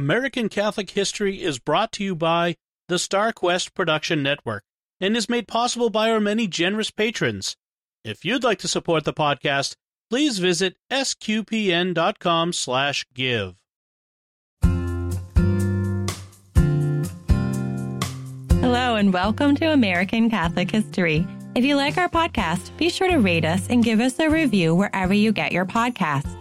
American Catholic History is brought to you by the StarQuest Production Network and is made possible by our many generous patrons. If you'd like to support the podcast, please visit sqpn.com slash give. Hello and welcome to American Catholic History. If you like our podcast, be sure to rate us and give us a review wherever you get your podcasts.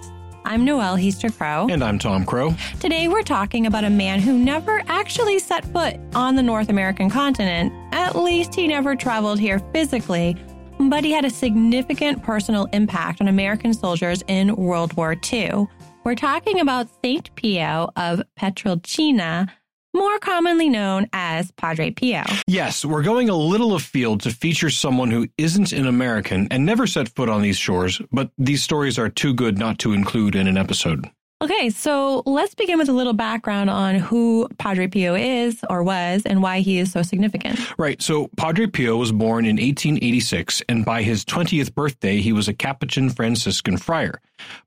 I'm Noelle Heaster Crow. And I'm Tom Crow. Today we're talking about a man who never actually set foot on the North American continent. At least he never traveled here physically, but he had a significant personal impact on American soldiers in World War II. We're talking about St. Pio of Pietrelcina, more commonly known as Padre Pio. Yes, we're going a little afield to feature someone who isn't an American and never set foot on these shores, but these stories are too good not to include in an episode. Okay, so let's begin with a little background on who Padre Pio is or was and why he is so significant. Right. So Padre Pio was born in 1886, and by his 20th birthday, he was a Capuchin Franciscan friar.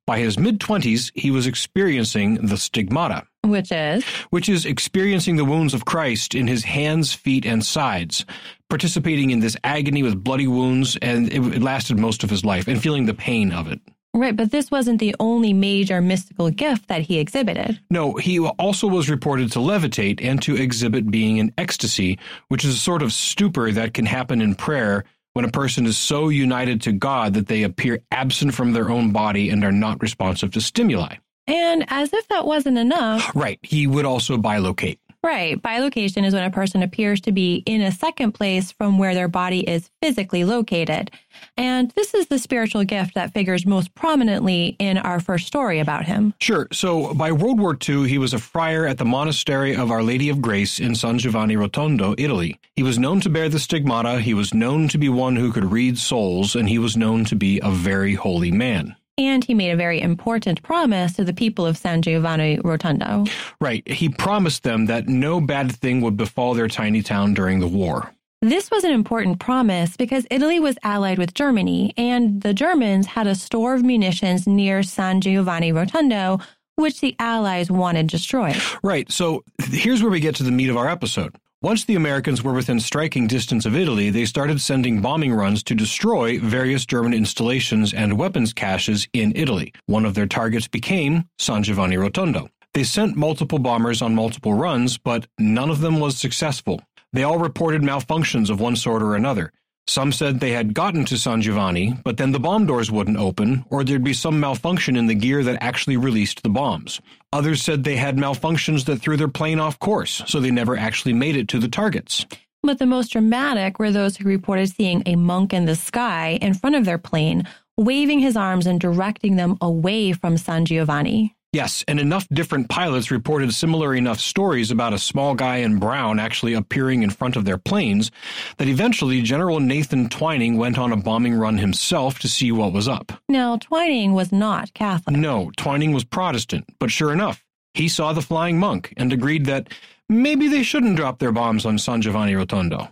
By his mid 20s, he was experiencing the stigmata. Which is? Which is experiencing the wounds of Christ in his hands, feet, and sides, participating in this agony with bloody wounds, and it lasted most of his life, and feeling the pain of it. Right, but this wasn't the only major mystical gift that he exhibited. No, he also was reported to levitate and to exhibit being in ecstasy, which is a sort of stupor that can happen in prayer when a person is so united to God that they appear absent from their own body and are not responsive to stimuli. And as if that wasn't enough. Right, he would also bilocate. Right. Bilocation is when a person appears to be in a second place from where their body is physically located. And this is the spiritual gift that figures most prominently in our first story about him. Sure. So by World War II, he was a friar at the monastery of Our Lady of Grace in San Giovanni Rotondo, Italy. He was known to bear the stigmata, he was known to be one who could read souls, and he was known to be a very holy man. And he made a very important promise to the people of San Giovanni Rotondo. Right. He promised them that no bad thing would befall their tiny town during the war. This was an important promise because Italy was allied with Germany, and the Germans had a store of munitions near San Giovanni Rotondo, which the Allies wanted destroyed. Right. So here's where we get to the meat of our episode. Once the Americans were within striking distance of Italy, they started sending bombing runs to destroy various German installations and weapons caches in Italy. One of their targets became San Giovanni Rotondo. They sent multiple bombers on multiple runs, but none of them was successful. They all reported malfunctions of one sort or another. Some said they had gotten to San Giovanni, but then the bomb doors wouldn't open, or there'd be some malfunction in the gear that actually released the bombs. Others said they had malfunctions that threw their plane off course, so they never actually made it to the targets. But the most dramatic were those who reported seeing a monk in the sky in front of their plane, waving his arms and directing them away from San Giovanni. Yes, and enough different pilots reported similar enough stories about a small guy in brown actually appearing in front of their planes that eventually General Nathan Twining went on a bombing run himself to see what was up. Now, Twining was not Catholic. No, Twining was Protestant, but sure enough, he saw the flying monk and agreed that maybe they shouldn't drop their bombs on San Giovanni Rotondo.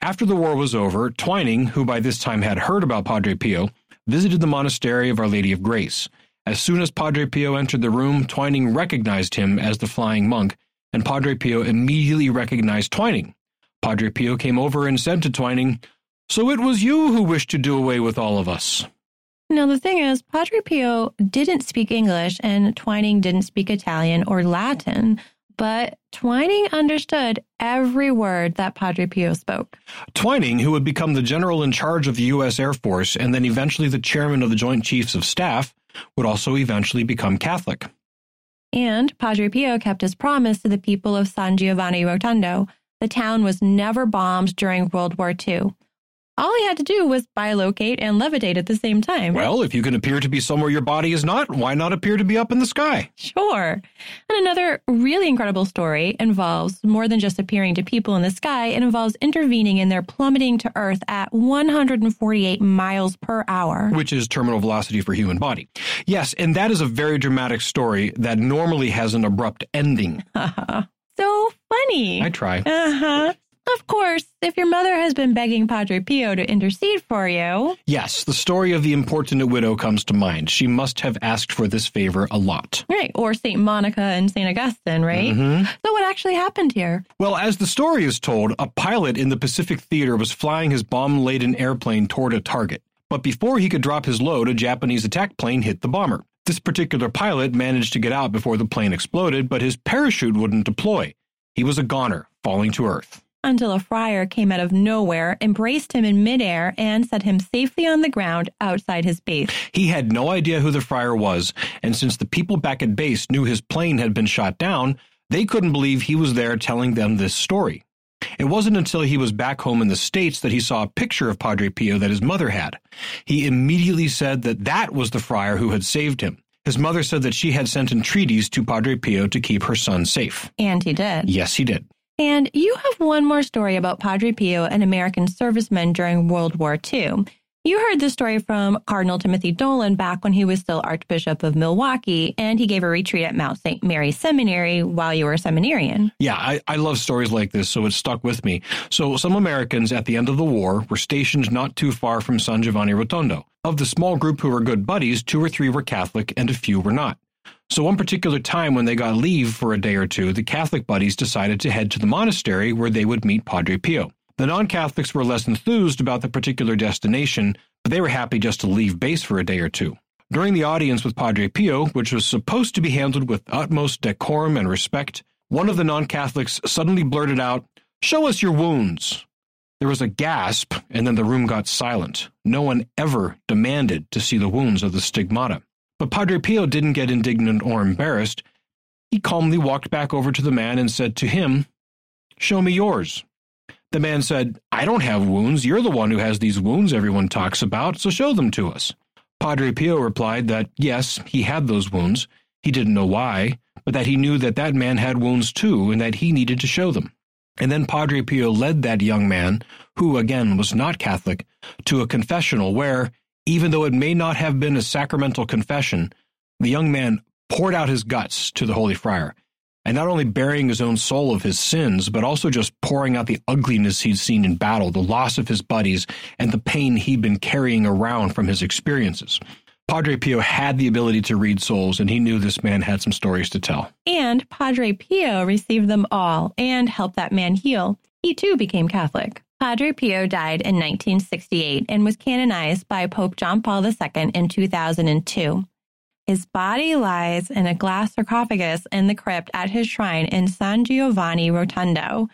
After the war was over, Twining, who by this time had heard about Padre Pio, visited the monastery of Our Lady of Grace. As soon as Padre Pio entered the room, Twining recognized him as the flying monk, and Padre Pio immediately recognized Twining. Padre Pio came over and said to Twining, So it was you who wished to do away with all of us. Now, the thing is, Padre Pio didn't speak English and Twining didn't speak Italian or Latin, but Twining understood every word that Padre Pio spoke. Twining, who would become the general in charge of the U.S. Air Force and then eventually the chairman of the Joint Chiefs of Staff, would also eventually become Catholic. And Padre Pio kept his promise to the people of San Giovanni Rotondo. The town was never bombed during World War II. All he had to do was bilocate and levitate at the same time. Well, if you can appear to be somewhere your body is not, why not appear to be up in the sky? Sure. And another really incredible story involves more than just appearing to people in the sky, it involves intervening in their plummeting to Earth at 148 miles per hour, which is terminal velocity for human body. Yes, and that is a very dramatic story that normally has an abrupt ending. so funny. I try. Uh huh. Of course, if your mother has been begging Padre Pio to intercede for you. Yes, the story of the importunate widow comes to mind. She must have asked for this favor a lot. Right, or St. Monica and St. Augustine, right? Mm-hmm. So, what actually happened here? Well, as the story is told, a pilot in the Pacific Theater was flying his bomb laden airplane toward a target. But before he could drop his load, a Japanese attack plane hit the bomber. This particular pilot managed to get out before the plane exploded, but his parachute wouldn't deploy. He was a goner, falling to Earth until a friar came out of nowhere, embraced him in midair, and set him safely on the ground outside his base. He had no idea who the friar was, and since the people back at base knew his plane had been shot down, they couldn't believe he was there telling them this story. It wasn't until he was back home in the States that he saw a picture of Padre Pio that his mother had. He immediately said that that was the friar who had saved him. His mother said that she had sent entreaties to Padre Pio to keep her son safe. And he did. Yes, he did. And you have one more story about Padre Pio, an American serviceman during World War II. You heard this story from Cardinal Timothy Dolan back when he was still Archbishop of Milwaukee, and he gave a retreat at Mount St. Mary Seminary while you were a seminarian. Yeah, I, I love stories like this, so it stuck with me. So, some Americans at the end of the war were stationed not too far from San Giovanni Rotondo. Of the small group who were good buddies, two or three were Catholic and a few were not. So, one particular time when they got leave for a day or two, the Catholic buddies decided to head to the monastery where they would meet Padre Pio. The non Catholics were less enthused about the particular destination, but they were happy just to leave base for a day or two. During the audience with Padre Pio, which was supposed to be handled with utmost decorum and respect, one of the non Catholics suddenly blurted out, Show us your wounds. There was a gasp, and then the room got silent. No one ever demanded to see the wounds of the stigmata. But Padre Pio didn't get indignant or embarrassed. He calmly walked back over to the man and said to him, Show me yours. The man said, I don't have wounds. You're the one who has these wounds everyone talks about, so show them to us. Padre Pio replied that, yes, he had those wounds. He didn't know why, but that he knew that that man had wounds too and that he needed to show them. And then Padre Pio led that young man, who again was not Catholic, to a confessional where, even though it may not have been a sacramental confession, the young man poured out his guts to the Holy Friar, and not only burying his own soul of his sins, but also just pouring out the ugliness he'd seen in battle, the loss of his buddies, and the pain he'd been carrying around from his experiences. Padre Pio had the ability to read souls, and he knew this man had some stories to tell. And Padre Pio received them all and helped that man heal. He too became Catholic. Padre Pio died in 1968 and was canonized by Pope John Paul II in 2002. His body lies in a glass sarcophagus in the crypt at his shrine in San Giovanni Rotondo.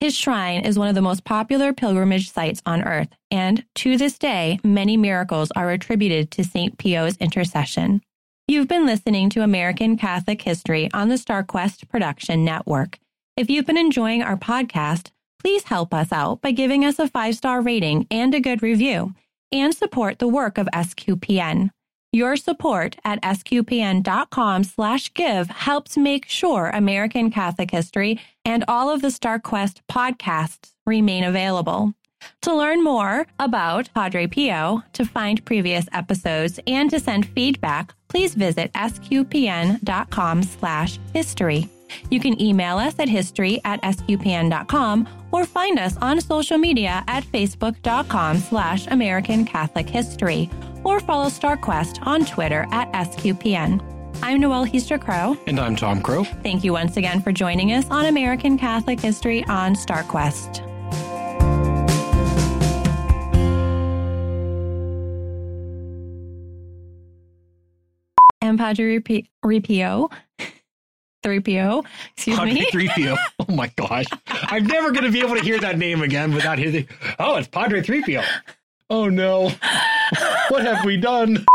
His shrine is one of the most popular pilgrimage sites on earth, and to this day, many miracles are attributed to St. Pio's intercession. You've been listening to American Catholic History on the StarQuest Production Network. If you've been enjoying our podcast, please help us out by giving us a five star rating and a good review, and support the work of SQPN. Your support at sqpn.com/give helps make sure American Catholic History and all of the StarQuest podcasts remain available. To learn more about Padre Pio, to find previous episodes, and to send feedback, please visit sqpn.com/history. You can email us at history at sqpn.com or find us on social media at facebook.com slash American Catholic History or follow StarQuest on Twitter at SQPN. I'm Noelle Heaster Crow. And I'm Tom Crow. Thank you once again for joining us on American Catholic History on StarQuest. And Padre Ripio. 3PO. Excuse Padre me. 3PO. Oh my gosh. I'm never going to be able to hear that name again without hearing. Oh, it's Padre 3PO. Oh no. What have we done?